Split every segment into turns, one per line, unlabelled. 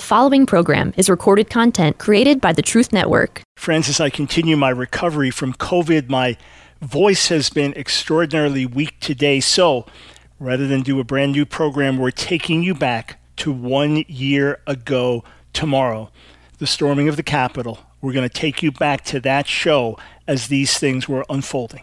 The following program is recorded content created by the Truth Network.
Friends, as I continue my recovery from COVID, my voice has been extraordinarily weak today. So, rather than do a brand new program, we're taking you back to one year ago tomorrow, the storming of the Capitol. We're going to take you back to that show as these things were unfolding.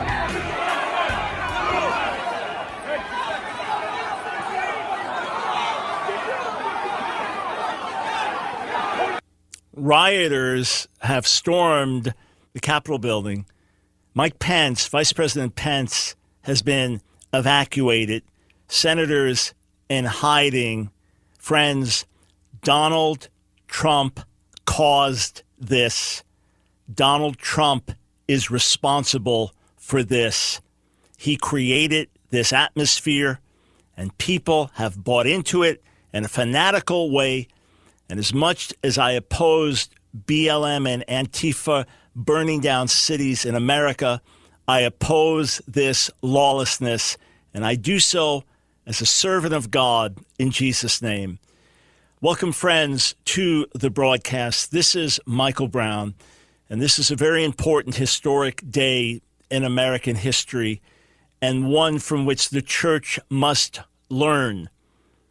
Rioters have stormed the Capitol building. Mike Pence, Vice President Pence, has been evacuated. Senators in hiding. Friends, Donald Trump caused this. Donald Trump is responsible for this. He created this atmosphere, and people have bought into it in a fanatical way and as much as I opposed BLM and Antifa burning down cities in America, I oppose this lawlessness, and I do so as a servant of God in Jesus' name. Welcome, friends, to the broadcast. This is Michael Brown, and this is a very important historic day in American history and one from which the church must learn.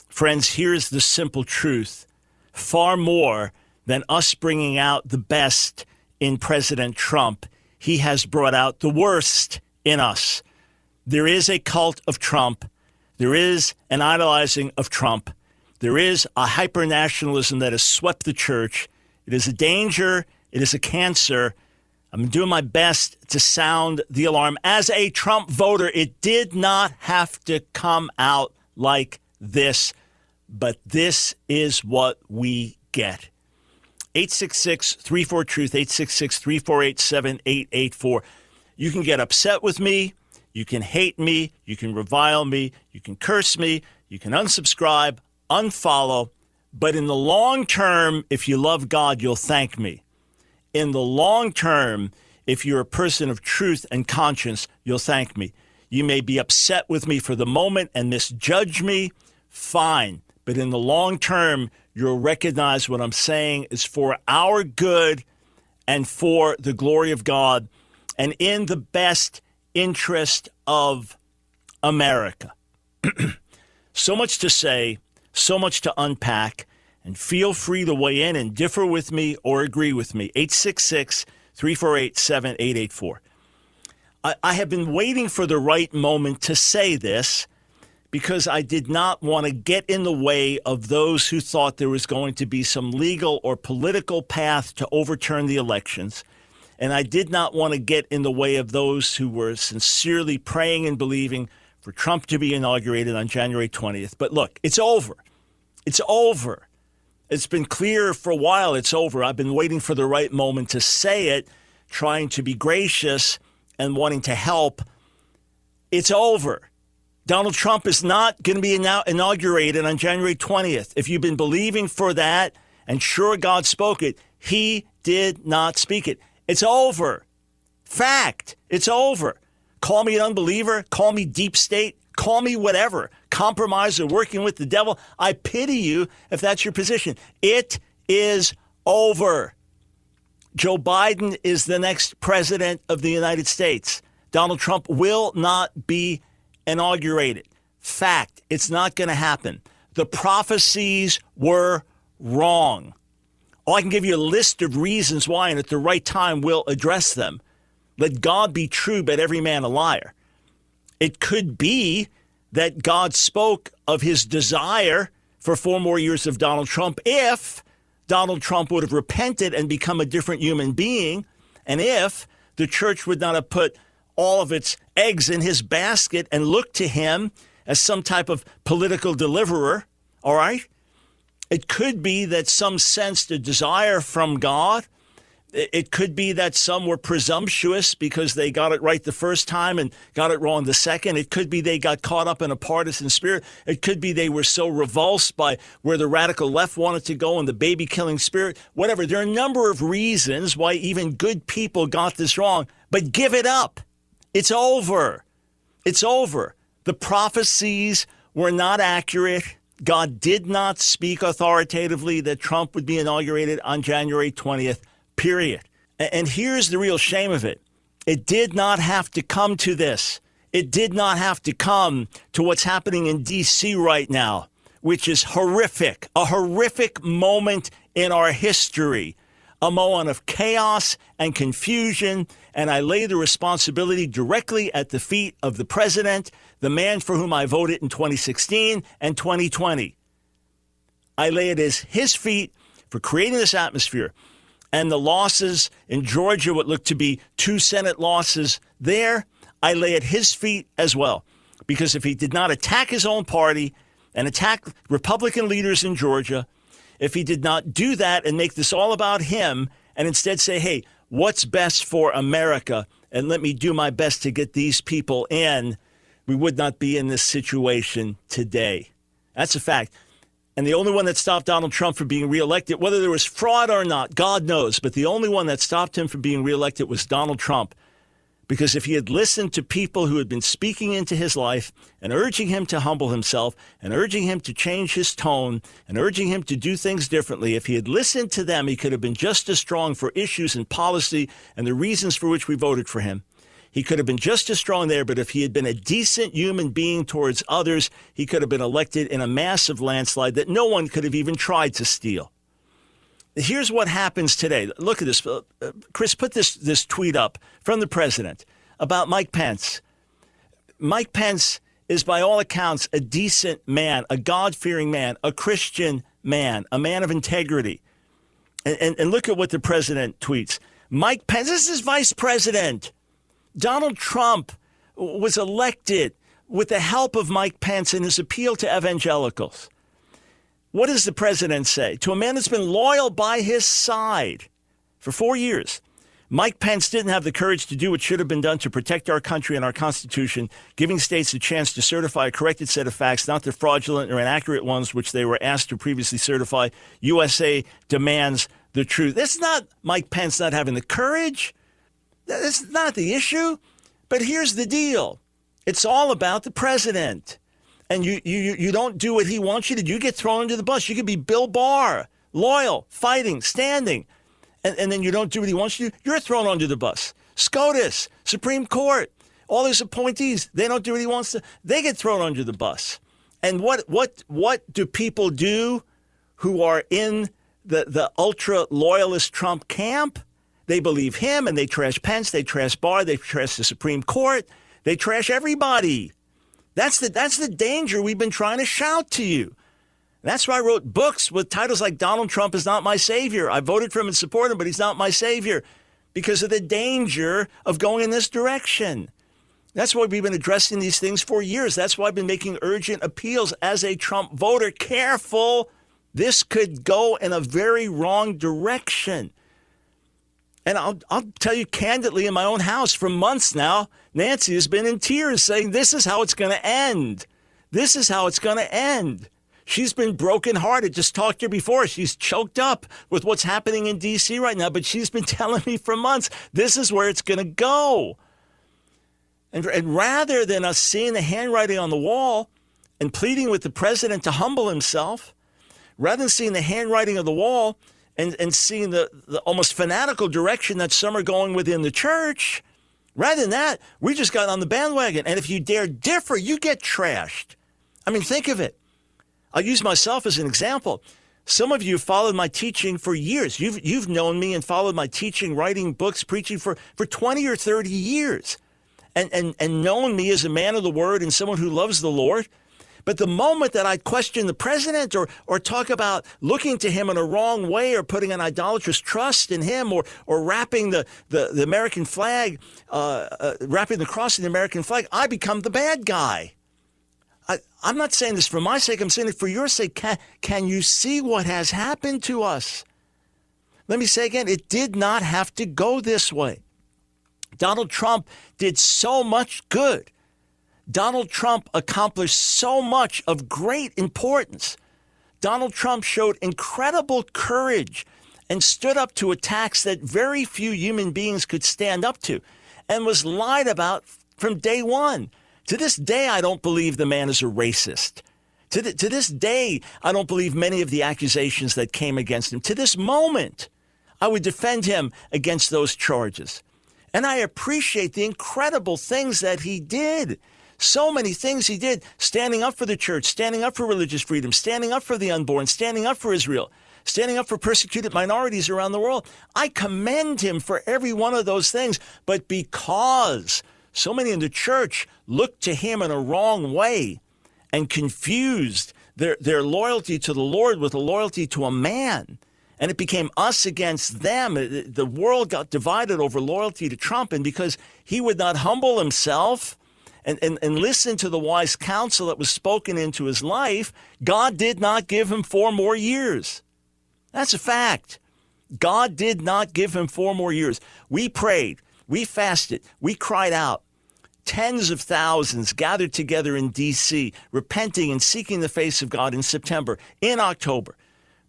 Friends, here's the simple truth far more than us bringing out the best in President Trump. He has brought out the worst in us. There is a cult of Trump. There is an idolizing of Trump. There is a hypernationalism that has swept the church. It is a danger. It is a cancer. I'm doing my best to sound the alarm. As a Trump voter, it did not have to come out like this but this is what we get. 866 34 Truth, 866 348 7884. You can get upset with me. You can hate me. You can revile me. You can curse me. You can unsubscribe, unfollow. But in the long term, if you love God, you'll thank me. In the long term, if you're a person of truth and conscience, you'll thank me. You may be upset with me for the moment and misjudge me. Fine. But in the long term, you'll recognize what I'm saying is for our good and for the glory of God and in the best interest of America. so much to say, so much to unpack, and feel free to weigh in and differ with me or agree with me. 866 348 7884. I have been waiting for the right moment to say this because I did not want to get in the way of those who thought there was going to be some legal or political path to overturn the elections. And I did not want to get in the way of those who were sincerely praying and believing for Trump to be inaugurated on January 20th. But look, it's over. It's over. It's been clear for a while it's over. I've been waiting for the right moment to say it, trying to be gracious and wanting to help. It's over. Donald Trump is not going to be inaugurated on January 20th. If you've been believing for that and sure God spoke it, he did not speak it. It's over. Fact. It's over. Call me an unbeliever, call me deep state, call me whatever, compromiser, working with the devil. I pity you if that's your position. It is over. Joe Biden is the next president of the United States. Donald Trump will not be inaugurated. Fact, it's not going to happen. The prophecies were wrong. Oh, I can give you a list of reasons why, and at the right time, we'll address them. Let God be true, but every man a liar. It could be that God spoke of his desire for four more years of Donald Trump if Donald Trump would have repented and become a different human being, and if the church would not have put all of its eggs in his basket and look to him as some type of political deliverer, all right? It could be that some sensed a desire from God. It could be that some were presumptuous because they got it right the first time and got it wrong the second. It could be they got caught up in a partisan spirit. It could be they were so revulsed by where the radical left wanted to go and the baby killing spirit. Whatever. There are a number of reasons why even good people got this wrong, but give it up. It's over. It's over. The prophecies were not accurate. God did not speak authoritatively that Trump would be inaugurated on January 20th, period. And here's the real shame of it it did not have to come to this. It did not have to come to what's happening in D.C. right now, which is horrific, a horrific moment in our history, a moment of chaos and confusion. And I lay the responsibility directly at the feet of the president the man for whom I voted in 2016 and 2020. I lay it at his feet for creating this atmosphere. And the losses in Georgia, what looked to be two Senate losses there, I lay at his feet as well. Because if he did not attack his own party and attack Republican leaders in Georgia, if he did not do that and make this all about him and instead say, hey, what's best for America? And let me do my best to get these people in we would not be in this situation today. That's a fact. And the only one that stopped Donald Trump from being reelected, whether there was fraud or not, God knows, but the only one that stopped him from being reelected was Donald Trump. Because if he had listened to people who had been speaking into his life and urging him to humble himself and urging him to change his tone and urging him to do things differently, if he had listened to them, he could have been just as strong for issues and policy and the reasons for which we voted for him. He could have been just as strong there, but if he had been a decent human being towards others, he could have been elected in a massive landslide that no one could have even tried to steal. Here's what happens today. Look at this. Uh, uh, Chris, put this, this tweet up from the president about Mike Pence. Mike Pence is, by all accounts, a decent man, a God fearing man, a Christian man, a man of integrity. And, and, and look at what the president tweets Mike Pence, this is vice president. Donald Trump was elected with the help of Mike Pence in his appeal to evangelicals. What does the president say? To a man that's been loyal by his side for four years. Mike Pence didn't have the courage to do what should have been done to protect our country and our Constitution, giving states a chance to certify a corrected set of facts, not the fraudulent or inaccurate ones which they were asked to previously certify. USA demands the truth. It's not Mike Pence not having the courage. That's not the issue. But here's the deal it's all about the president. And you, you, you don't do what he wants you to you get thrown under the bus. You could be Bill Barr, loyal, fighting, standing. And, and then you don't do what he wants you to you're thrown under the bus. SCOTUS, Supreme Court, all these appointees, they don't do what he wants to, they get thrown under the bus. And what, what, what do people do who are in the, the ultra loyalist Trump camp? They believe him and they trash Pence, they trash Barr, they trash the Supreme Court, they trash everybody. That's the, that's the danger we've been trying to shout to you. That's why I wrote books with titles like Donald Trump is not my savior. I voted for him and support him, but he's not my savior because of the danger of going in this direction. That's why we've been addressing these things for years. That's why I've been making urgent appeals as a Trump voter. Careful. This could go in a very wrong direction. And I'll, I'll tell you candidly in my own house for months now, Nancy has been in tears saying, This is how it's going to end. This is how it's going to end. She's been brokenhearted. Just talked to her before. She's choked up with what's happening in D.C. right now, but she's been telling me for months, this is where it's going to go. And, and rather than us seeing the handwriting on the wall and pleading with the president to humble himself, rather than seeing the handwriting of the wall and, and seeing the, the almost fanatical direction that some are going within the church. Rather than that, we just got on the bandwagon. And if you dare differ, you get trashed. I mean, think of it. I'll use myself as an example. Some of you followed my teaching for years. You've, you've known me and followed my teaching, writing books, preaching for, for 20 or 30 years, and, and, and known me as a man of the word and someone who loves the Lord. But the moment that I question the president or, or talk about looking to him in a wrong way or putting an idolatrous trust in him or, or wrapping the, the, the American flag, uh, uh, wrapping the cross in the American flag, I become the bad guy. I, am not saying this for my sake, I'm saying it for your sake. Can, can you see what has happened to us? Let me say again, it did not have to go this way. Donald Trump did so much good. Donald Trump accomplished so much of great importance. Donald Trump showed incredible courage and stood up to attacks that very few human beings could stand up to and was lied about from day one. To this day, I don't believe the man is a racist. To, the, to this day, I don't believe many of the accusations that came against him. To this moment, I would defend him against those charges. And I appreciate the incredible things that he did. So many things he did, standing up for the church, standing up for religious freedom, standing up for the unborn, standing up for Israel, standing up for persecuted minorities around the world. I commend him for every one of those things. But because so many in the church looked to him in a wrong way and confused their, their loyalty to the Lord with a loyalty to a man, and it became us against them. The world got divided over loyalty to Trump, and because he would not humble himself and, and, and listen to the wise counsel that was spoken into his life, God did not give him four more years. That's a fact. God did not give him four more years. We prayed, we fasted, we cried out. Tens of thousands gathered together in D.C., repenting and seeking the face of God in September, in October.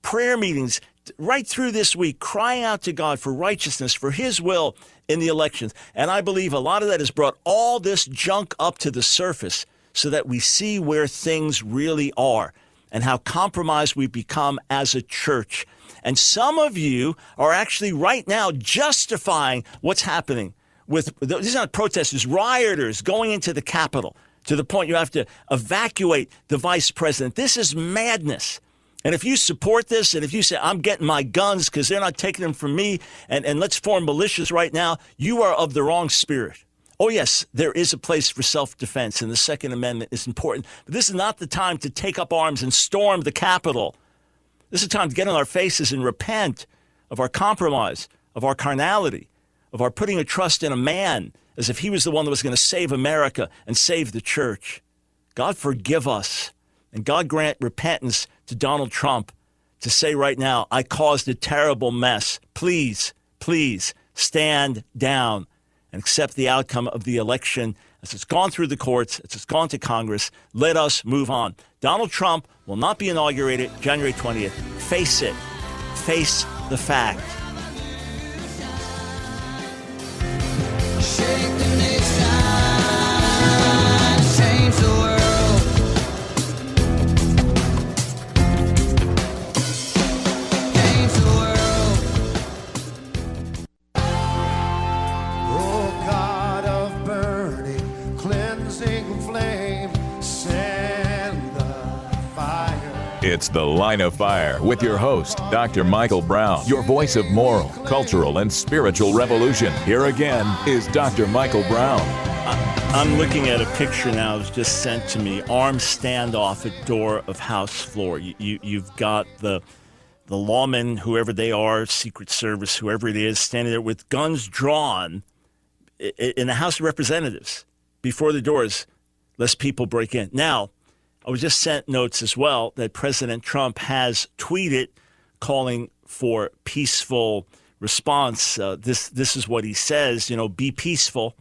Prayer meetings right through this week, crying out to God for righteousness, for His will in the elections. And I believe a lot of that has brought all this junk up to the surface so that we see where things really are and how compromised we've become as a church. And some of you are actually right now justifying what's happening with these are not protesters, rioters going into the Capitol to the point you have to evacuate the vice president. This is madness. And if you support this and if you say, I'm getting my guns because they're not taking them from me and, and let's form militias right now, you are of the wrong spirit. Oh, yes, there is a place for self defense, and the Second Amendment is important. But this is not the time to take up arms and storm the Capitol. This is the time to get on our faces and repent of our compromise, of our carnality, of our putting a trust in a man as if he was the one that was going to save America and save the church. God forgive us, and God grant repentance to Donald Trump to say right now, I caused a terrible mess. Please, please stand down and accept the outcome of the election as it's gone through the courts, as it's gone to Congress. Let us move on. Donald Trump will not be inaugurated January 20th. Face it. Face the fact.
It's The Line of Fire with your host, Dr. Michael Brown, your voice of moral, cultural, and spiritual revolution. Here again is Dr. Michael Brown.
I'm looking at a picture now that's just sent to me. Armed standoff at door of House floor. You, you, you've got the the lawmen, whoever they are, Secret Service, whoever it is, standing there with guns drawn in the House of Representatives before the doors, lest people break in. Now, I was just sent notes as well that President Trump has tweeted calling for peaceful response. Uh, this this is what he says. You know, be peaceful.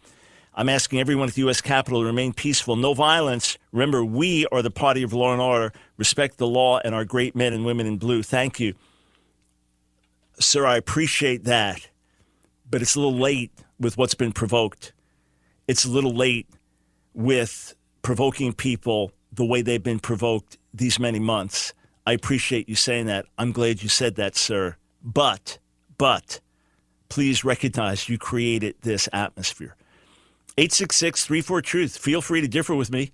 I'm asking everyone at the U.S. Capitol to remain peaceful, no violence. Remember, we are the party of law and order. Respect the law and our great men and women in blue. Thank you, sir. I appreciate that, but it's a little late with what's been provoked. It's a little late with provoking people the way they've been provoked these many months. I appreciate you saying that. I'm glad you said that, sir. But, but, please recognize you created this atmosphere. 866 34 Truth. Feel free to differ with me.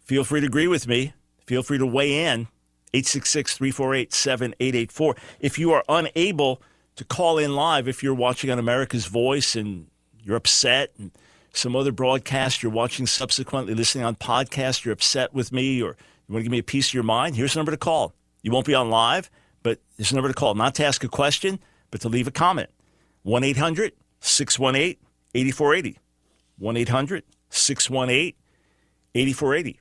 Feel free to agree with me. Feel free to weigh in. 866 348 7884. If you are unable to call in live, if you're watching on America's Voice and you're upset and some other broadcast you're watching subsequently, listening on podcast, you're upset with me or you want to give me a piece of your mind, here's the number to call. You won't be on live, but there's a number to call, not to ask a question, but to leave a comment. 1 800 618 8480. 1 800 618 8480.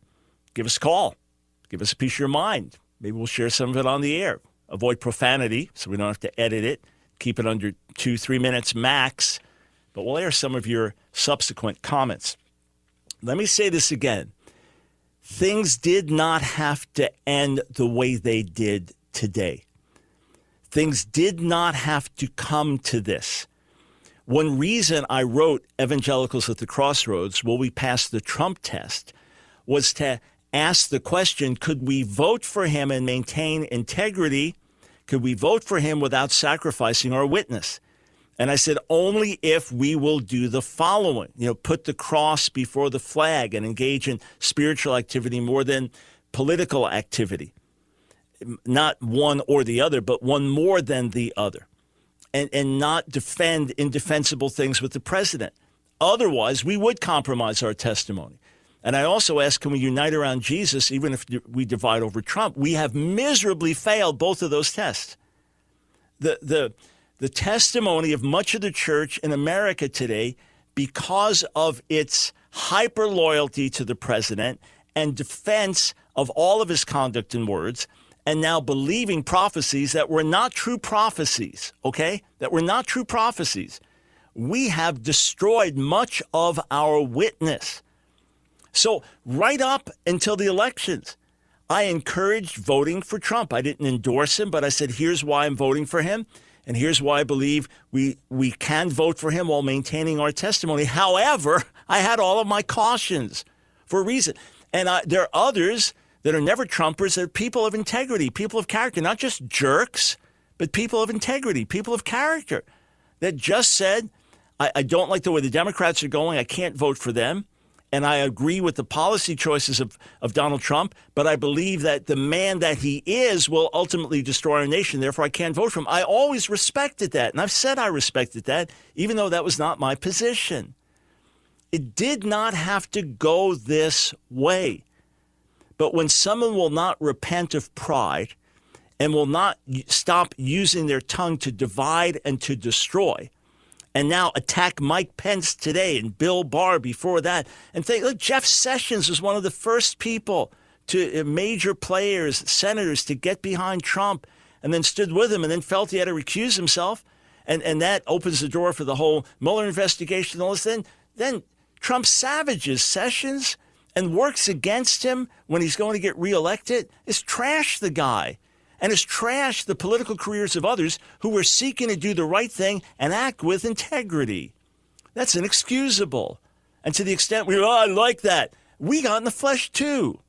give us a call. Give us a piece of your mind. Maybe we'll share some of it on the air. Avoid profanity so we don't have to edit it. Keep it under two, three minutes max. But we'll air some of your subsequent comments. Let me say this again. Things did not have to end the way they did today. Things did not have to come to this. One reason I wrote Evangelicals at the Crossroads, Will We Pass the Trump Test, was to ask the question could we vote for him and maintain integrity? Could we vote for him without sacrificing our witness? And I said, only if we will do the following, you know, put the cross before the flag and engage in spiritual activity more than political activity. Not one or the other, but one more than the other and, and not defend indefensible things with the president. Otherwise, we would compromise our testimony. And I also ask, can we unite around Jesus even if we divide over Trump? We have miserably failed both of those tests. The, the, the testimony of much of the church in America today, because of its hyper loyalty to the president and defense of all of his conduct and words, and now believing prophecies that were not true prophecies, okay? That were not true prophecies. We have destroyed much of our witness. So, right up until the elections, I encouraged voting for Trump. I didn't endorse him, but I said, here's why I'm voting for him. And here's why I believe we, we can vote for him while maintaining our testimony. However, I had all of my cautions for a reason. And I, there are others that are never Trumpers, that are people of integrity, people of character, not just jerks, but people of integrity, people of character that just said, I, I don't like the way the Democrats are going. I can't vote for them. And I agree with the policy choices of, of Donald Trump, but I believe that the man that he is will ultimately destroy our nation. Therefore, I can't vote for him. I always respected that. And I've said I respected that, even though that was not my position. It did not have to go this way. But when someone will not repent of pride and will not stop using their tongue to divide and to destroy, and now attack Mike Pence today and Bill Barr before that, and think, look, Jeff Sessions was one of the first people to uh, major players, senators, to get behind Trump and then stood with him and then felt he had to recuse himself. And, and that opens the door for the whole Mueller investigation and all this. Then, then Trump savages Sessions and works against him when he's going to get reelected is trash the guy and has trashed the political careers of others who were seeking to do the right thing and act with integrity. That's inexcusable. And to the extent we, oh, I like that, we got in the flesh too.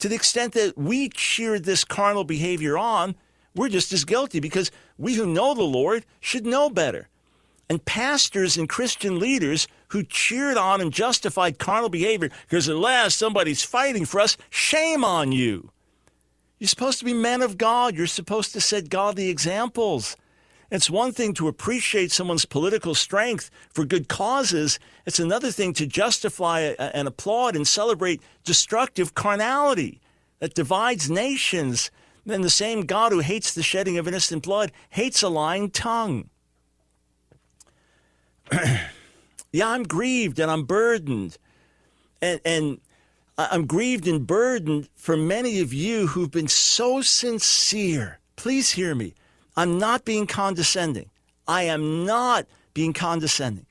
To the extent that we cheered this carnal behavior on, we're just as guilty because we who know the Lord should know better and pastors and Christian leaders who cheered on and justified carnal behavior because at last somebody's fighting for us. Shame on you. You're supposed to be men of God. You're supposed to set godly examples. It's one thing to appreciate someone's political strength for good causes. It's another thing to justify and applaud and celebrate destructive carnality that divides nations. Then the same God who hates the shedding of innocent blood hates a lying tongue. yeah, I'm grieved and I'm burdened. And, and I'm grieved and burdened for many of you who've been so sincere. Please hear me. I'm not being condescending. I am not being condescending.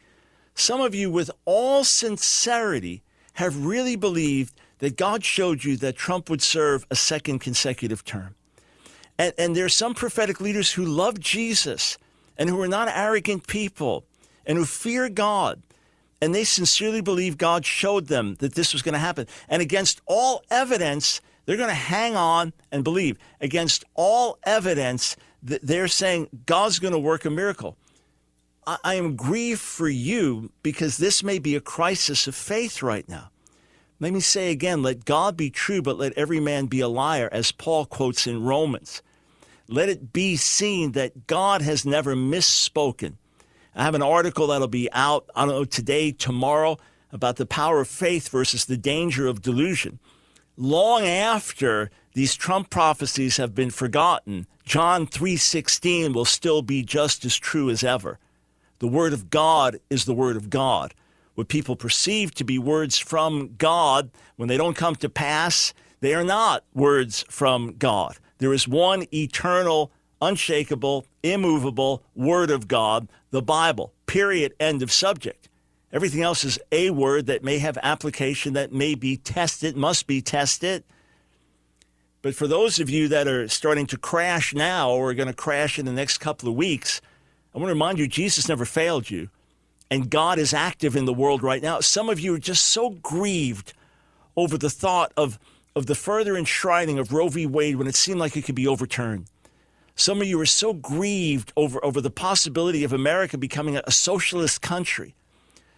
Some of you, with all sincerity, have really believed that God showed you that Trump would serve a second consecutive term. And, and there are some prophetic leaders who love Jesus and who are not arrogant people and who fear God. And they sincerely believe God showed them that this was going to happen. And against all evidence, they're going to hang on and believe. Against all evidence, they're saying God's going to work a miracle. I am grieved for you because this may be a crisis of faith right now. Let me say again let God be true, but let every man be a liar, as Paul quotes in Romans. Let it be seen that God has never misspoken. I have an article that'll be out, I don't know, today, tomorrow, about the power of faith versus the danger of delusion. Long after these Trump prophecies have been forgotten, John 3:16 will still be just as true as ever. The word of God is the word of God. What people perceive to be words from God, when they don't come to pass, They are not words from God. There is one eternal, unshakable, immovable Word of God, the Bible. Period. End of subject. Everything else is a word that may have application, that may be tested, must be tested. But for those of you that are starting to crash now or are going to crash in the next couple of weeks, I want to remind you Jesus never failed you. And God is active in the world right now. Some of you are just so grieved over the thought of, of the further enshrining of Roe v. Wade when it seemed like it could be overturned. Some of you are so grieved over, over the possibility of America becoming a, socialist country.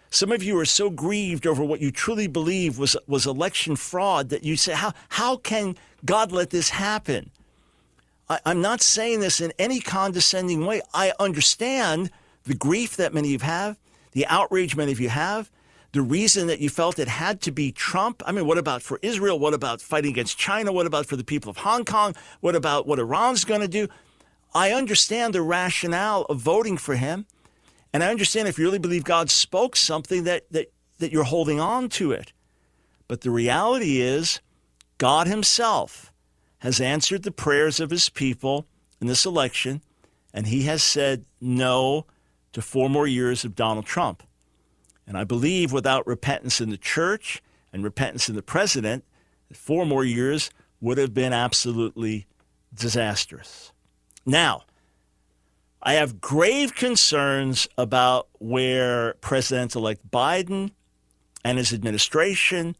Some of you are so grieved over what you truly believe was, was election fraud that you say, how, how can God let this happen? I, I'm not saying this in any condescending way. I understand the grief that many of you have, the outrage many of you have, the reason that you felt it had to be Trump. I mean, what about for Israel? What about fighting against China? What about for the people of Hong Kong? What about what Iran's going to do? I understand the rationale of voting for him. And I understand if you really believe God spoke something that, that, that you're holding on to it. But the reality is, God Himself has answered the prayers of His people in this election, and He has said no to four more years of Donald Trump. And I believe without repentance in the church and repentance in the president, four more years would have been absolutely disastrous. Now, I have grave concerns about where President elect Biden and his administration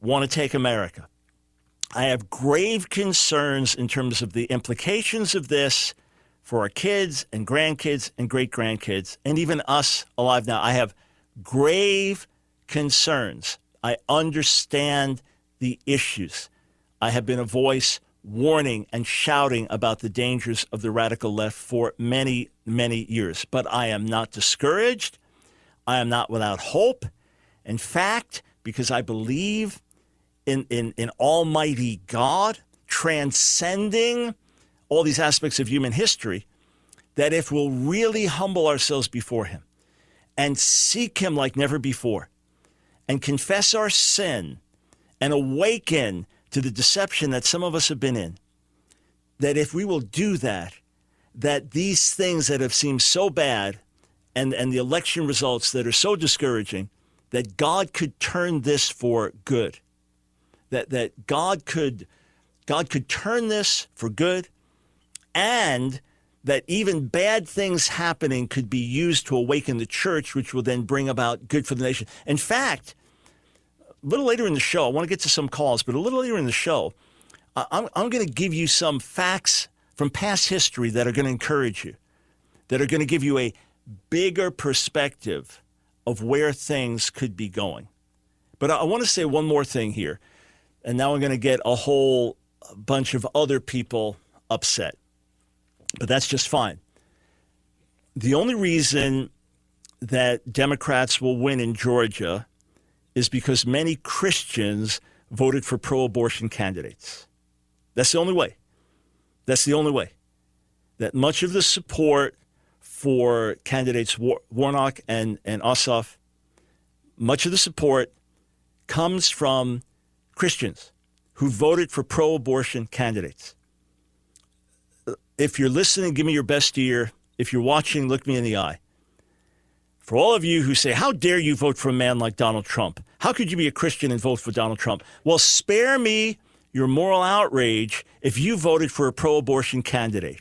want to take America. I have grave concerns in terms of the implications of this for our kids and grandkids and great grandkids, and even us alive now. I have grave concerns. I understand the issues. I have been a voice warning and shouting about the dangers of the radical left for many, many years. But I am not discouraged. I am not without hope. In fact, because I believe in, in, in Almighty God transcending all these aspects of human history, that if we'll really humble ourselves before Him and seek Him like never before and confess our sin and awaken to the deception that some of us have been in. That if we will do that, that these things that have seemed so bad and, and the election results that are so discouraging, that God could turn this for good. That, that God could God could turn this for good and that even bad things happening could be used to awaken the church, which will then bring about good for the nation. In fact, little later in the show, I want to get to some calls, but a little later in the show, I'm, I'm going to give you some facts from past history that are going to encourage you, that are going to give you a bigger perspective of where things could be going. But I want to say one more thing here, and now I'm going to get a whole bunch of other people upset. But that's just fine. The only reason that Democrats will win in Georgia is because many Christians voted for pro abortion candidates. That's the only way. That's the only way. That much of the support for candidates War- Warnock and, and Ossoff, much of the support comes from Christians who voted for pro abortion candidates. If you're listening, give me your best ear. If you're watching, look me in the eye. For all of you who say, How dare you vote for a man like Donald Trump? How could you be a Christian and vote for Donald Trump? Well, spare me your moral outrage if you voted for a pro abortion candidate.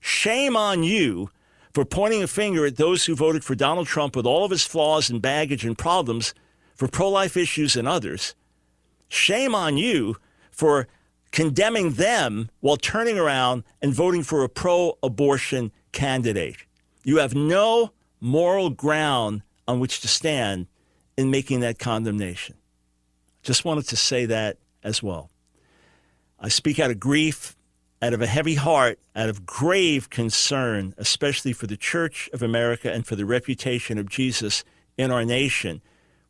Shame on you for pointing a finger at those who voted for Donald Trump with all of his flaws and baggage and problems for pro life issues and others. Shame on you for condemning them while turning around and voting for a pro abortion candidate. You have no moral ground on which to stand in making that condemnation. Just wanted to say that as well. I speak out of grief, out of a heavy heart, out of grave concern, especially for the Church of America and for the reputation of Jesus in our nation,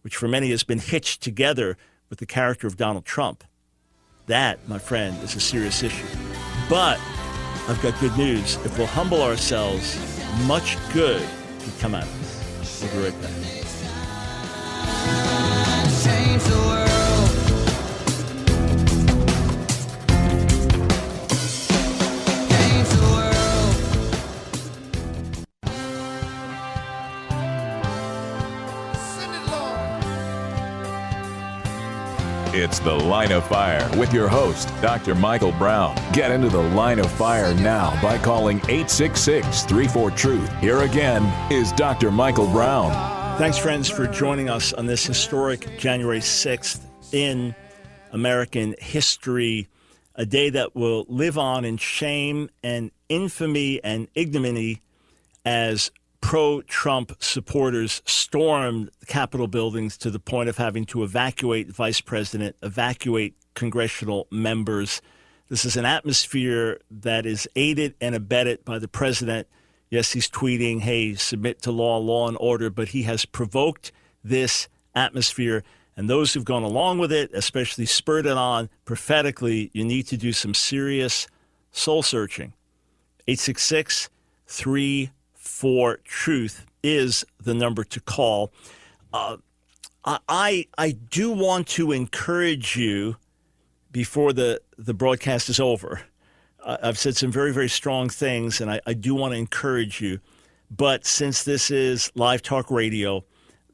which for many has been hitched together with the character of Donald Trump. That, my friend, is a serious issue. But I've got good news. If we'll humble ourselves, much good can come out of this. We'll be right back.
It's the Line of Fire with your host, Dr. Michael Brown. Get into the Line of Fire now by calling 866 34 Truth. Here again is Dr. Michael Brown.
Thanks, friends, for joining us on this historic January 6th in American history, a day that will live on in shame and infamy and ignominy as pro Trump supporters stormed the Capitol buildings to the point of having to evacuate vice president, evacuate congressional members. This is an atmosphere that is aided and abetted by the president. Yes, he's tweeting, hey, submit to law, law and order, but he has provoked this atmosphere. And those who've gone along with it, especially spurred it on prophetically, you need to do some serious soul searching. 866 3 for truth is the number to call. Uh, I I do want to encourage you before the the broadcast is over. I've said some very very strong things, and I, I do want to encourage you. But since this is live talk radio,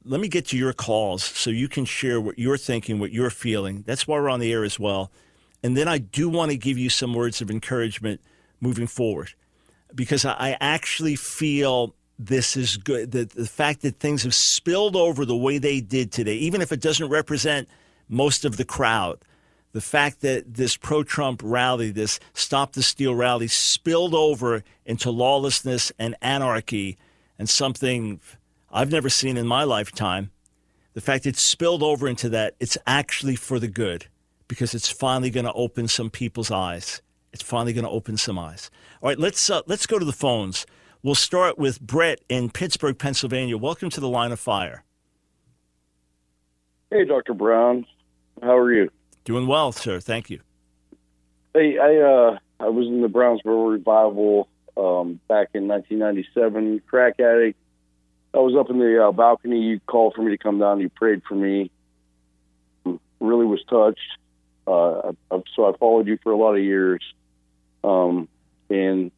let me get to your calls so you can share what you're thinking, what you're feeling. That's why we're on the air as well. And then I do want to give you some words of encouragement moving forward because I actually feel this is good. The, the fact that things have spilled over the way they did today, even if it doesn't represent most of the crowd, the fact that this pro Trump rally, this Stop the Steal rally, spilled over into lawlessness and anarchy and something I've never seen in my lifetime. The fact it spilled over into that, it's actually for the good because it's finally going to open some people's eyes. It's finally going to open some eyes. All right, let's uh, let's go to the phones. We'll start with Brett in Pittsburgh, Pennsylvania. Welcome to the line of fire.
Hey, Dr. Brown. How are you?
Doing well, sir. Thank you.
Hey, I uh, I was in the Brownsville revival um, back in 1997. Crack addict. I was up in the uh, balcony. You called for me to come down. You prayed for me. Really was touched. Uh, so I followed you for a lot of years. Um, and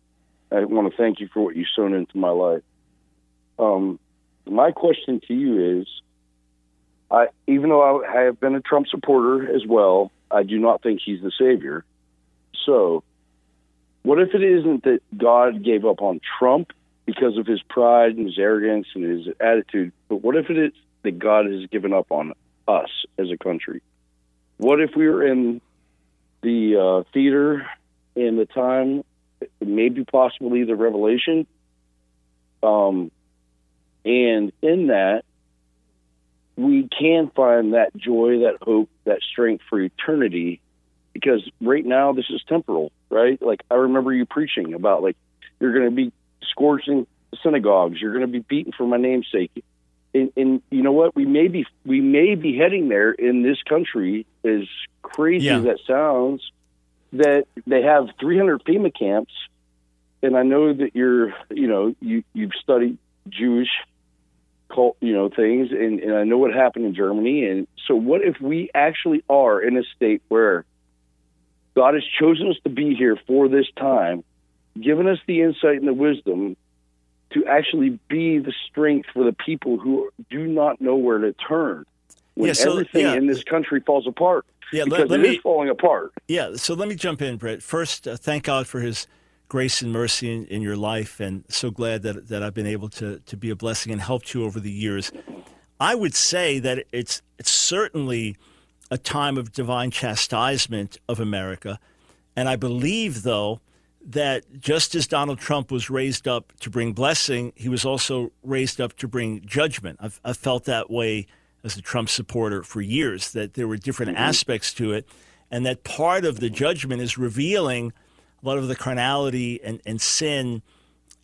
I want to thank you for what you've sown into my life. Um, my question to you is, I, even though I have been a Trump supporter as well, I do not think he's the savior. So, what if it isn't that God gave up on Trump because of his pride and his arrogance and his attitude, but what if it is that God has given up on us as a country? What if we were in the uh, theater in the time, maybe possibly the revelation. Um, and in that, we can find that joy, that hope, that strength for eternity. Because right now, this is temporal, right? Like I remember you preaching about, like you're going to be scorching synagogues, you're going to be beaten for my namesake. And, and, you know what? We may be we may be heading there in this country. As crazy yeah. as that sounds, that they have 300 FEMA camps, and I know that you're, you know, you you've studied Jewish cult, you know, things, and, and I know what happened in Germany. And so, what if we actually are in a state where God has chosen us to be here for this time, given us the insight and the wisdom to actually be the strength for the people who do not know where to turn when yeah, so, everything yeah. in this country falls apart? Yeah, because let, let it me, is falling apart.
Yeah, so let me jump in, Brett. First, uh, thank God for His grace and mercy in, in, your life, and so glad that that I've been able to to be a blessing and helped you over the years. I would say that it's it's certainly a time of divine chastisement of America, and I believe though that just as Donald Trump was raised up to bring blessing, he was also raised up to bring judgment. I've, I've felt that way as a Trump supporter for years, that there were different mm-hmm. aspects to it, and that part of the judgment is revealing a lot of the carnality and, and sin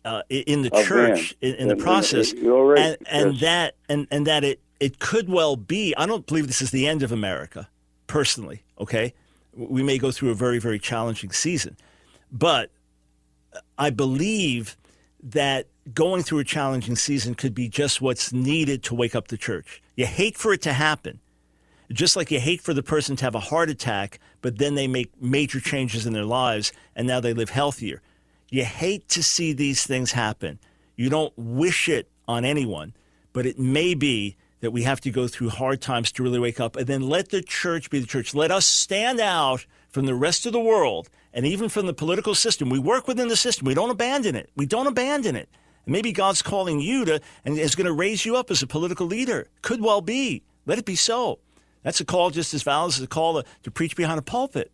uh, in the oh, church in, in, the process,
right.
and, and yes. that and, and that it it could well be. I don't believe this is the end of America, personally. Okay, we may go through a very very challenging season, but I believe that going through a challenging season could be just what's needed to wake up the church. You hate for it to happen. Just like you hate for the person to have a heart attack, but then they make major changes in their lives and now they live healthier. You hate to see these things happen. You don't wish it on anyone, but it may be that we have to go through hard times to really wake up, and then let the church be the church. Let us stand out from the rest of the world and even from the political system. We work within the system. We don't abandon it. We don't abandon it. And maybe God's calling you to and is going to raise you up as a political leader. Could well be. Let it be so. That's a call just as valid as a call to, to preach behind a pulpit.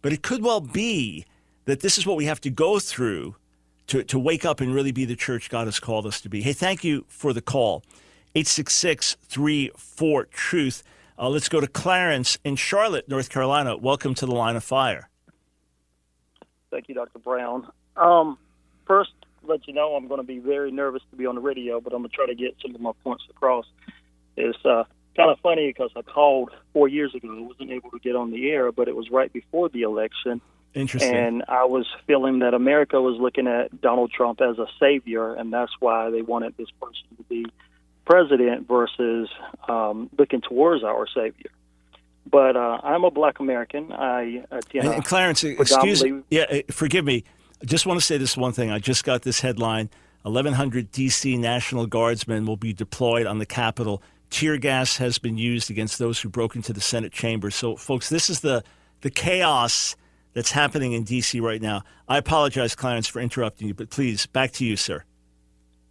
But it could well be that this is what we have to go through to, to wake up and really be the church God has called us to be. Hey, thank you for the call. 866 34 Truth. Uh, let's go to Clarence in Charlotte, North Carolina. Welcome to the line of fire.
Thank you, Dr. Brown. Um, first, let you know I'm going to be very nervous to be on the radio, but I'm going to try to get some of my points across. It's uh, kind of funny because I called four years ago. I wasn't able to get on the air, but it was right before the election.
Interesting.
And I was feeling that America was looking at Donald Trump as a savior, and that's why they wanted this person to be president versus um, looking towards our savior. But uh, I'm a black American. I attend.
And, Clarence, excuse me. Yeah, uh, forgive me. I just want to say this one thing. I just got this headline 1,100 D.C. National Guardsmen will be deployed on the Capitol. Tear gas has been used against those who broke into the Senate chamber. So, folks, this is the, the chaos that's happening in D.C. right now. I apologize, Clarence, for interrupting you, but please, back to you, sir.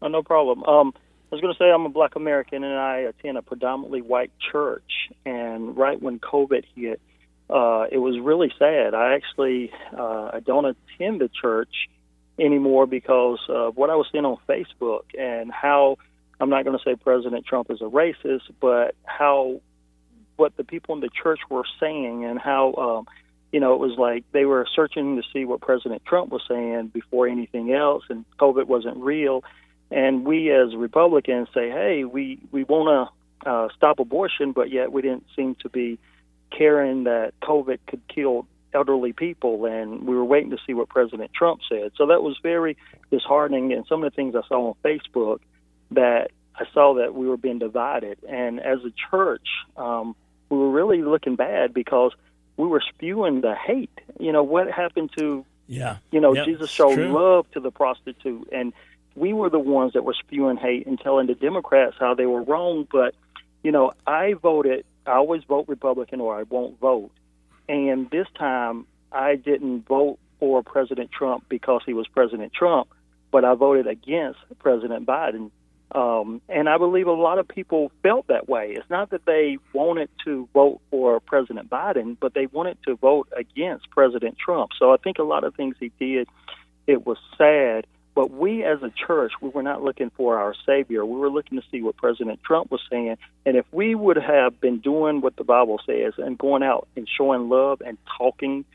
Oh, no problem. Um, I was going to say I'm a black American and I attend a predominantly white church. And right when COVID hit, uh, it was really sad. I actually uh, I don't attend the church anymore because of what I was seeing on Facebook and how I'm not going to say President Trump is a racist, but how what the people in the church were saying and how um, you know it was like they were searching to see what President Trump was saying before anything else, and COVID wasn't real. And we as Republicans say, hey, we we want to uh, stop abortion, but yet we didn't seem to be caring that COVID could kill elderly people, and we were waiting to see what President Trump said. So that was very disheartening. And some of the things I saw on Facebook that I saw that we were being divided, and as a church, um, we were really looking bad because we were spewing the hate. You know what happened to?
Yeah.
You know,
yep,
Jesus showed
true.
love to the prostitute, and we were the ones that were spewing hate and telling the Democrats how they were wrong. But you know, I voted I always vote Republican or I won't vote. And this time I didn't vote for President Trump because he was President Trump, but I voted against President Biden. Um, and I believe a lot of people felt that way. It's not that they wanted to vote for President Biden, but they wanted to vote against President Trump. So I think a lot of things he did, it was sad but we as a church, we were not looking for our Savior. We were looking to see what President Trump was saying. And if we would have been doing what the Bible says and going out and showing love and talking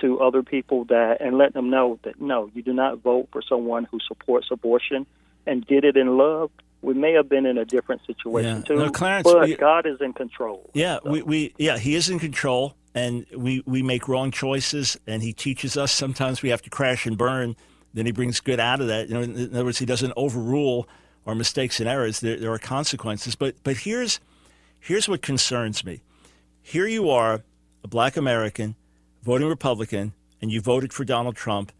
to other people that and letting them know that no, you do not vote for someone who supports abortion and did it in love, we may have been in a different situation
Yeah.
too.
No, Clarence,
but
we-
God is in control.
Yeah,
So-
we, we yeah, he is in control and we, we make wrong choices and he teaches us sometimes we have to crash and burn. Then he brings good out of that. You know, in in other words, he doesn't overrule our mistakes and errors. There, there are consequences. But but here's here's what concerns me. Here you are, a black American, voting Republican, and you voted for Donald Trump,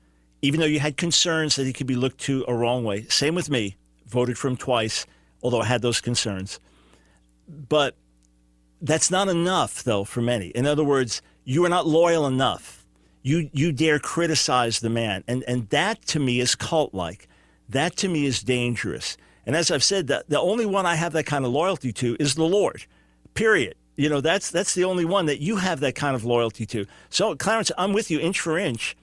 even though you had concerns that he could be looked to a wrong way. Same with me, voted for him twice, although I had those concerns. But that's not enough, though, for many. In other words, you are not loyal enough. You you dare criticize the man, and and that to me is cult like. That to me is dangerous. And as I've said, that the only one I have that kind of loyalty to is the Lord. Period. You know, that's that's the only one that you have that kind of loyalty to. So, Clarence, I'm with you inch for inch,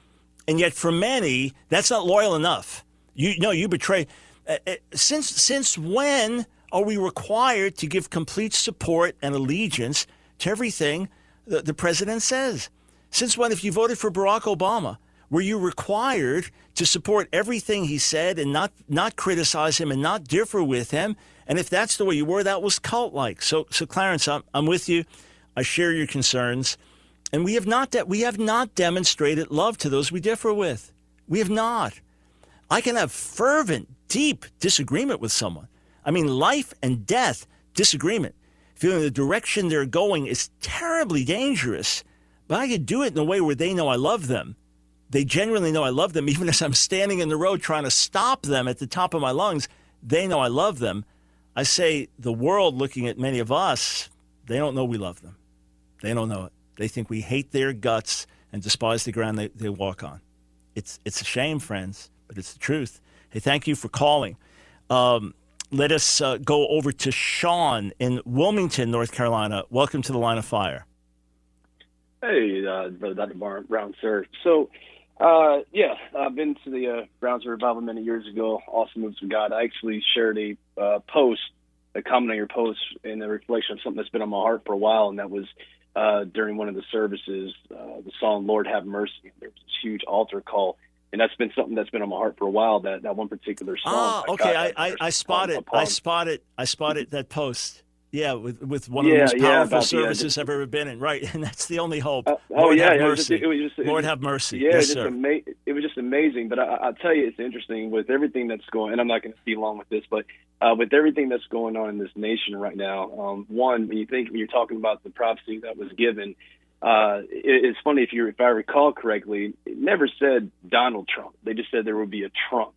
and yet for many, that's not loyal enough. You know, you betray. Uh, uh, since since when are we required to give complete support and allegiance to everything the, the president says? Since when, if you voted for Barack Obama, were you required to support everything he said and not not criticize him and not differ with him? And if that's the way you were, that was cult like. So, so Clarence, I'm, I'm with you. I share your concerns, and we have not de- we have not demonstrated love to those we differ with. We have not. I can have fervent, deep disagreement with someone. I mean, life and death disagreement, feeling the direction they're going is terribly dangerous. But I could do it in a way where they know I love them. They genuinely know I love them, even as I'm standing in the road trying to stop them at the top of my lungs. They know I love them. I say the world looking at many of us, they don't know we love them. They don't know it. They think we hate their guts and despise the ground they, they walk on. It's, it's a shame, friends, but it's the truth. Hey, thank you for calling. Um, let us uh, go over to Sean in Wilmington, North Carolina. Welcome to the line of fire.
Hey, uh, Brother Dr. Brown, sir. So, uh, yeah, I've been to the uh, Brownsville Revival many years ago. Awesome moves of God. I actually shared a uh, post, a comment on your post, in the reflection of something that's been on my heart for a while, and that was uh, during one of the services, uh, the song "Lord Have Mercy." There was this huge altar call, and that's been something that's been on my heart for a while. That that one particular song.
Ah, okay, I, I, I spotted, I spotted, I spotted that post. Yeah, with with one of the most powerful yeah, services the, uh, I've ever been in. Right, and that's the only hope. Uh, oh Lord
yeah,
have mercy.
It was just, it was just,
Lord have mercy.
Yeah,
yes,
it, was ama- it was just amazing. But I, will tell you, it's interesting with everything that's going. And I'm not going to be long with this, but uh, with everything that's going on in this nation right now, um, one, when you think when you're talking about the prophecy that was given, uh, it, it's funny if you if I recall correctly, it never said Donald Trump. They just said there would be a Trump.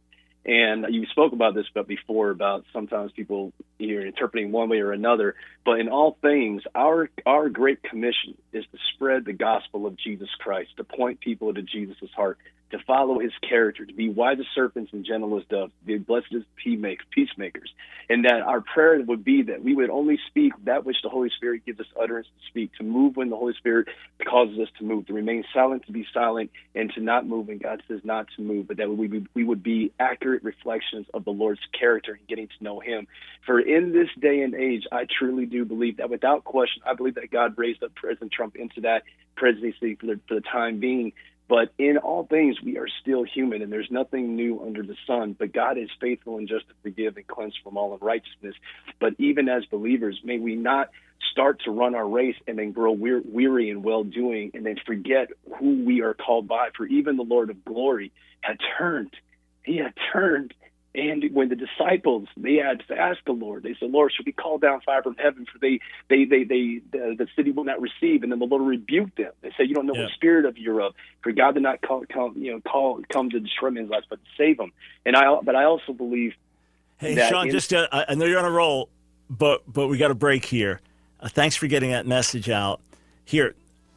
And you spoke about this but before about sometimes people you're interpreting one way or another. But in all things, our our great commission is to spread the gospel of Jesus Christ, to point people to Jesus' heart, to follow his character, to be wise as serpents and gentle as doves, be blessed as peacemakers. And that our prayer would be that we would only speak that which the Holy Spirit gives us utterance to speak, to move when the Holy Spirit causes us to move, to remain silent, to be silent, and to not move when God says not to move, but that we, we would be accurate reflections of the Lord's character and getting to know him. For in this day and age, I truly do believe that without question, I believe that God raised up President Trump into that presidency for the, for the time being but in all things, we are still human, and there's nothing new under the sun. But God is faithful and just to forgive and cleanse from all unrighteousness. But even as believers, may we not start to run our race and then grow weary in well doing and then forget who we are called by. For even the Lord of glory had turned. He had turned and when the disciples they had to ask the Lord, they said, "Lord, should we call down fire from heaven for they they they they the, the city will not receive?" And then the Lord rebuked them. They said, "You don't know yeah. what spirit of you're of, for God did not call come you know call come to destroy men's lives, but to save them." And I but I also believe.
Hey, Sean, in, just uh, I know you're on a roll, but but we got a break here. Uh, thanks for getting that message out. Here,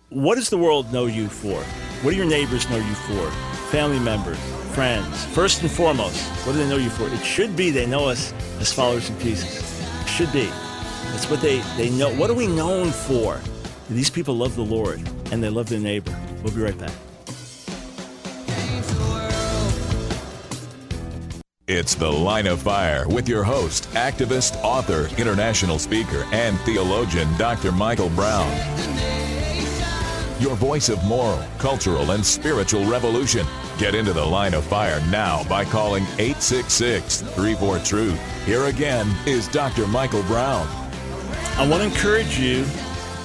what does the world know you for? What do your neighbors know you for? Family members friends. First and foremost, what do they know you for? It should be they know us as followers of Jesus. It should be. That's what they, they know. What are we known for? These people love the Lord and they love their neighbor. We'll be right back.
It's The Line of Fire with your host, activist, author, international speaker, and theologian, Dr. Michael Brown. Your voice of moral, cultural, and spiritual revolution. Get into the line of fire now by calling 866 34 Truth. Here again is Dr. Michael Brown.
I want to encourage you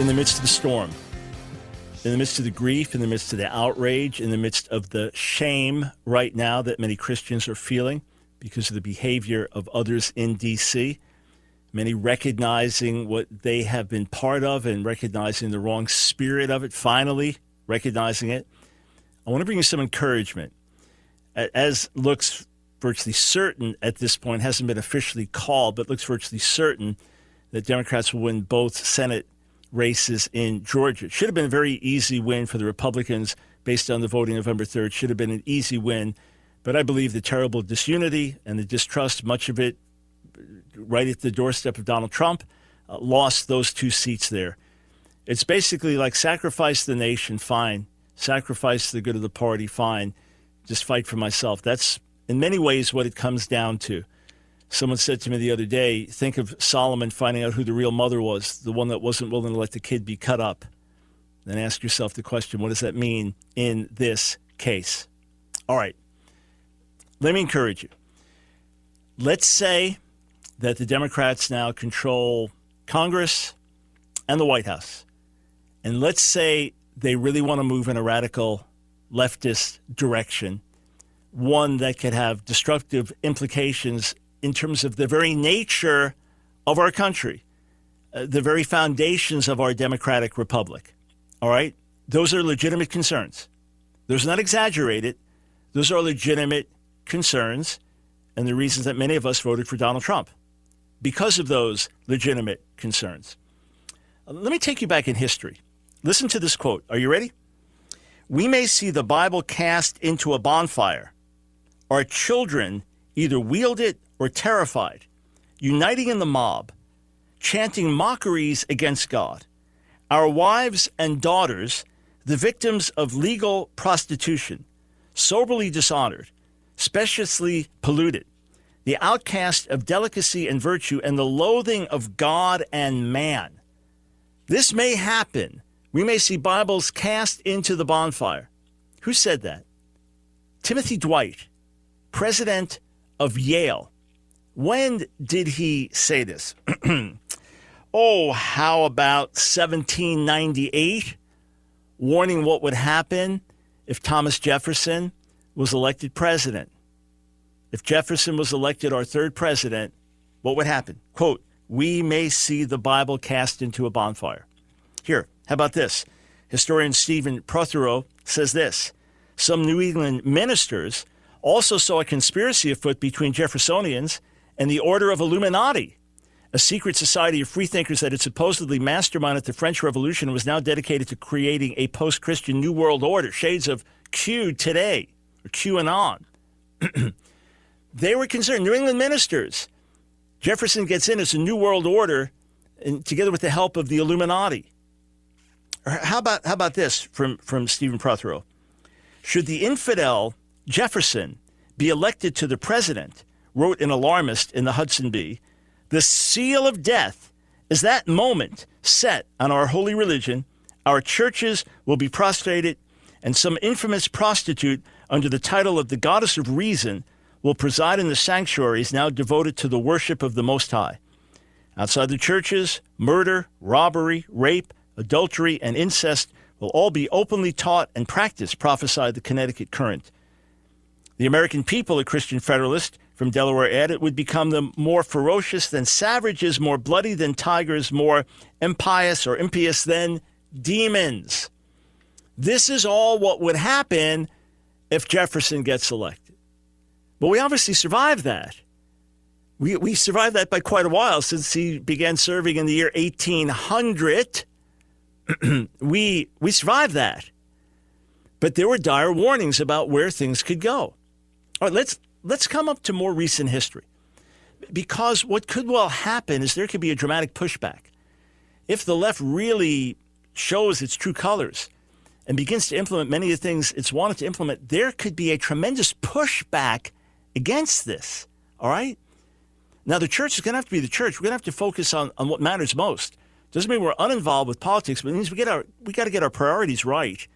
in the midst of the storm, in the midst of the grief, in the midst of the outrage, in the midst of the shame right now that many Christians are feeling because of the behavior of others in D.C. Many recognizing what they have been part of and recognizing the wrong spirit of it, finally recognizing it. I want to bring you some encouragement. As looks virtually certain at this point, hasn't been officially called, but looks virtually certain that Democrats will win both Senate races in Georgia. It should have been a very easy win for the Republicans based on the voting November 3rd. Should have been an easy win. But I believe the terrible disunity and the distrust, much of it right at the doorstep of Donald Trump, uh, lost those two seats there. It's basically like sacrifice the nation, fine sacrifice the good of the party, fine. Just fight for myself. That's in many ways what it comes down to. Someone said to me the other day, think of Solomon finding out who the real mother was, the one that wasn't willing to let the kid be cut up. Then ask yourself the question, what does that mean in this case? All right. Let me encourage you. Let's say that the Democrats now control Congress and the White House. And let's say they really want to move in a radical leftist direction, one that could have destructive implications in terms of the very nature of our country, uh, the very foundations of our democratic republic. All right? Those are legitimate concerns. Those are not exaggerated. Those are legitimate concerns and the reasons that many of us voted for Donald Trump. because of those legitimate concerns. Uh, let me take you back in history. Listen to this quote. Are you ready? We may see the Bible cast into a bonfire, our children either wield it or terrified, uniting in the mob, chanting mockeries against God. Our wives and daughters, the victims of legal prostitution, soberly dishonored, speciously polluted, the outcast of delicacy and virtue, and the loathing of God and man. This may happen. We may see Bibles cast into the bonfire. Who said that? Timothy Dwight, president of Yale. When did he say this? oh, how about 1798? Warning what would happen if Thomas Jefferson was elected president. If Jefferson was elected our third president, what would happen? Quote, we may see the Bible cast into a bonfire. Here, how about this? Historian Stephen Prothero says this Some New England ministers also saw a conspiracy afoot between Jeffersonians and the Order of Illuminati, a secret society of freethinkers that had supposedly masterminded the French Revolution and was now dedicated to creating a post Christian New World Order, shades of Q today, or QAnon. they were concerned, New England ministers. Jefferson gets in as a New World Order, and together with the help of the Illuminati. How about, how about this from, from Stephen Prothero? Should the infidel Jefferson be elected to the president, wrote an alarmist in the Hudson Bee, the seal of death is that moment set on our holy religion. Our churches will be prostrated, and some infamous prostitute under the title of the Goddess of Reason will preside in the sanctuaries now devoted to the worship of the Most High. Outside the churches, murder, robbery, rape, adultery, and incest will all be openly taught and practiced, prophesied the Connecticut Courant. The American people, a Christian Federalist from Delaware added, would become the more ferocious than savages, more bloody than tigers, more impious or impious than demons. This is all what would happen if Jefferson gets elected. But we obviously survived that. We, we survived that by quite a while since he began serving in the year 1800. we, we survived that. But there were dire warnings about where things could go. All right, let's, let's come up to more recent history. Because what could well happen is there could be a dramatic pushback. If the left really shows its true colors and begins to implement many of the things it's wanted to implement, there could be a tremendous pushback against this. All right? Now, the church is going to have to be the church. We're going to have to focus on, on what matters most. Doesn't mean we're uninvolved with politics, but it means we get our we got to get our priorities right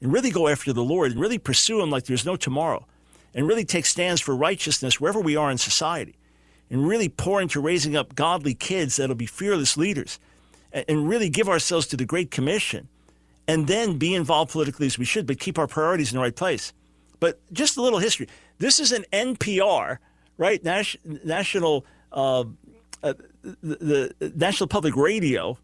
and really go after the Lord and really pursue Him like there's no tomorrow, and really take stands for righteousness wherever we are in society, and really pour into raising up godly kids that'll be fearless leaders, and really give ourselves to the Great Commission, and then be involved politically as we should, but keep our priorities in the right place. But just a little history. This is an NPR, right? Nas- national. Uh, uh, the, National Public Radio,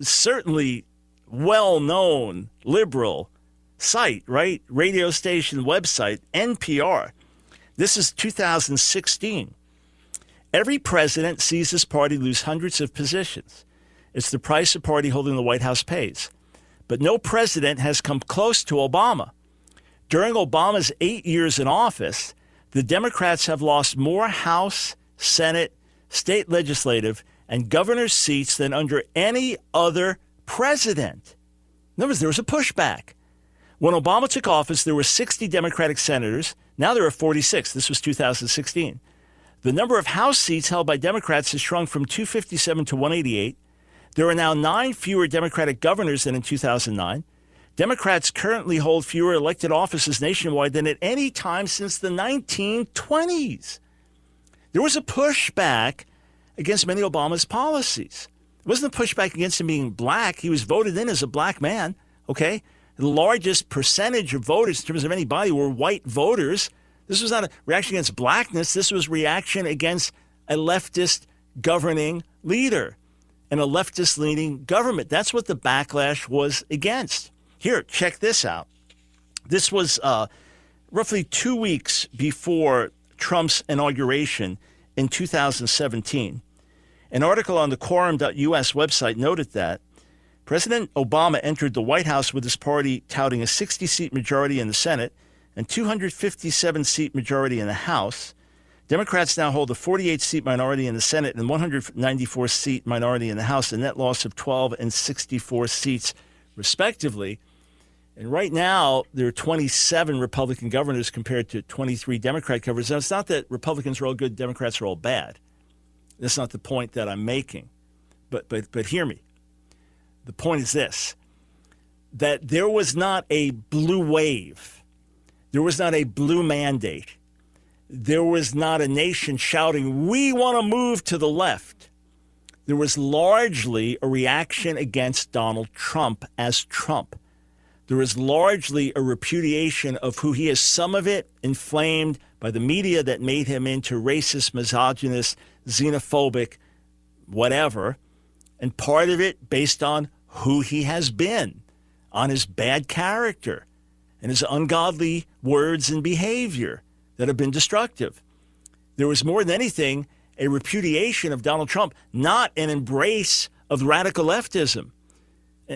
certainly well known liberal site, right? Radio station website, NPR. This is 2016. Every president sees his party lose hundreds of positions. It's the price a party holding the White House pays. But no president has come close to Obama. During Obama's eight years in office, the Democrats have lost more House, Senate, state legislative, and governor's seats than under any other president. In other words, there was a pushback. When Obama took office, there were 60 Democratic senators. Now there are 46. This was 2016. The number of House seats held by Democrats has shrunk from 257 to 188. There are now nine fewer Democratic governors than in 2009. Democrats currently hold fewer elected offices nationwide than at any time since the 1920s. There was a pushback against many Obama's policies. It wasn't a pushback against him being black. He was voted in as a black man, okay? The largest percentage of voters in terms of anybody were white voters. This was not a reaction against blackness. This was reaction against a leftist governing leader and a leftist leaning government. That's what the backlash was against. Here, check this out. This was uh, roughly two weeks before Trump's inauguration in 2017. An article on the quorum.us website noted that President Obama entered the White House with his party touting a 60 seat majority in the Senate and 257 seat majority in the House. Democrats now hold a 48 seat minority in the Senate and 194 seat minority in the House, a net loss of 12 and 64 seats, respectively. And right now, there are 27 Republican governors compared to 23 Democrat governors. Now, it's not that Republicans are all good, Democrats are all bad. That's not the point that I'm making. But, but, but hear me. The point is this that there was not a blue wave, there was not a blue mandate, there was not a nation shouting, We want to move to the left. There was largely a reaction against Donald Trump as Trump. There was largely a repudiation of who he is, some of it inflamed by the media that made him into racist, misogynist, xenophobic, whatever, and part of it based on who he has been, on his bad character and his ungodly words and behavior that have been destructive. There was more than anything a repudiation of Donald Trump, not an embrace of radical leftism.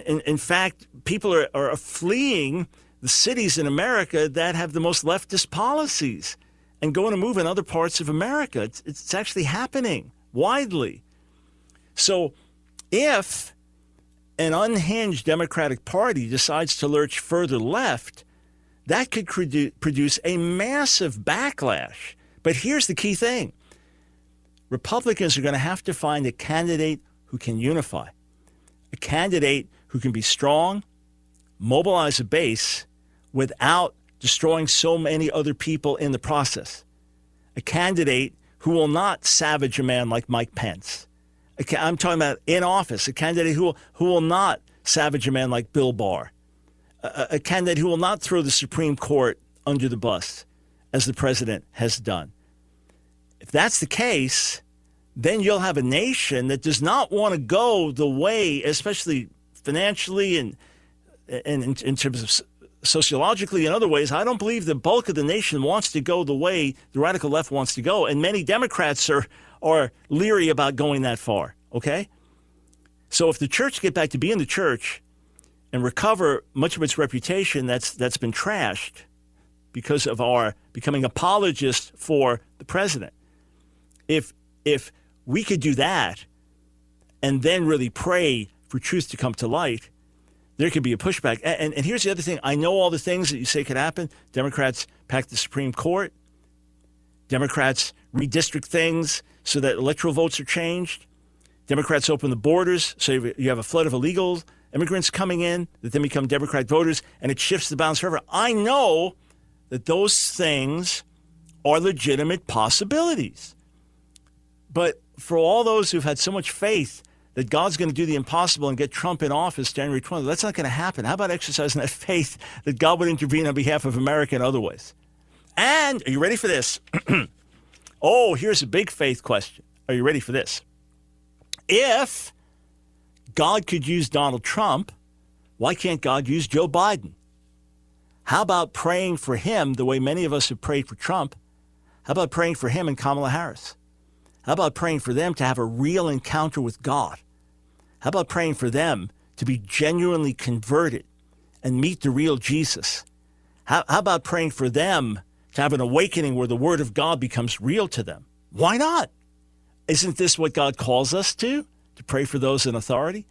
In, in fact, people are, are fleeing the cities in America that have the most leftist policies and going to move in other parts of America. It's, it's actually happening widely. So if an unhinged Democratic Party decides to lurch further left, that could produce a massive backlash. But here's the key thing Republicans are going to have to find a candidate who can unify, a candidate who can be strong, mobilize a base without destroying so many other people in the process, a candidate who will not savage a man like Mike Pence. I'm talking about in office, a candidate who will, who will not savage a man like Bill Barr, a, a candidate who will not throw the Supreme Court under the bus, as the president has done. If that's the case, then you'll have a nation that does not want to go the way, especially financially and, and in, in terms of sociologically and other ways, I don't believe the bulk of the nation wants to go the way the radical left wants to go. And many Democrats are are leery about going that far, okay? So if the church get back to being the church and recover much of its reputation that's that's been trashed because of our becoming apologists for the president. If if we could do that and then really pray for truth to come to light, there could be a pushback. And, and, and here's the other thing I know all the things that you say could happen. Democrats pack the Supreme Court, Democrats redistrict things so that electoral votes are changed. Democrats open the borders so you have a flood of illegal immigrants coming in that then become Democrat voters, and it shifts the balance forever. I know that those things are legitimate possibilities. But for all those who've had so much faith that God's going to do the impossible and get Trump in office January 20th, that's not going to happen. How about exercising that faith that God would intervene on behalf of America in other ways? And are you ready for this? Oh, here's a big faith question. Are you ready for this? If God could use Donald Trump, why can't God use Joe Biden? How about praying for him the way many of us have prayed for Trump? How about praying for him and Kamala Harris? How about praying for them to have a real encounter with God? How about praying for them to be genuinely converted and meet the real Jesus? How, how about praying for them to have an awakening where the Word of God becomes real to them. Why not? Isn't this what God calls us to? To pray for those in authority?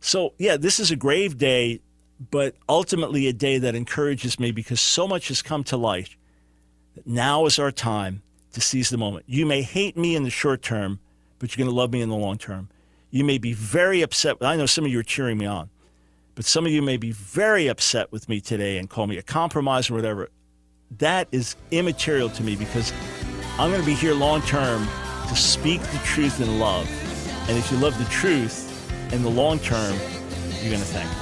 So, yeah, this is a grave day, but ultimately a day that encourages me because so much has come to light that now is our time to seize the moment. You may hate me in the short term, but you're going to love me in the long term. You may be very upset. I know some of you are cheering me on, but some of you may be very upset with me today and call me a compromise or whatever that is immaterial to me because I'm going to be here long term to speak the truth in love. And if you love the truth in the long term, you're going to thank me.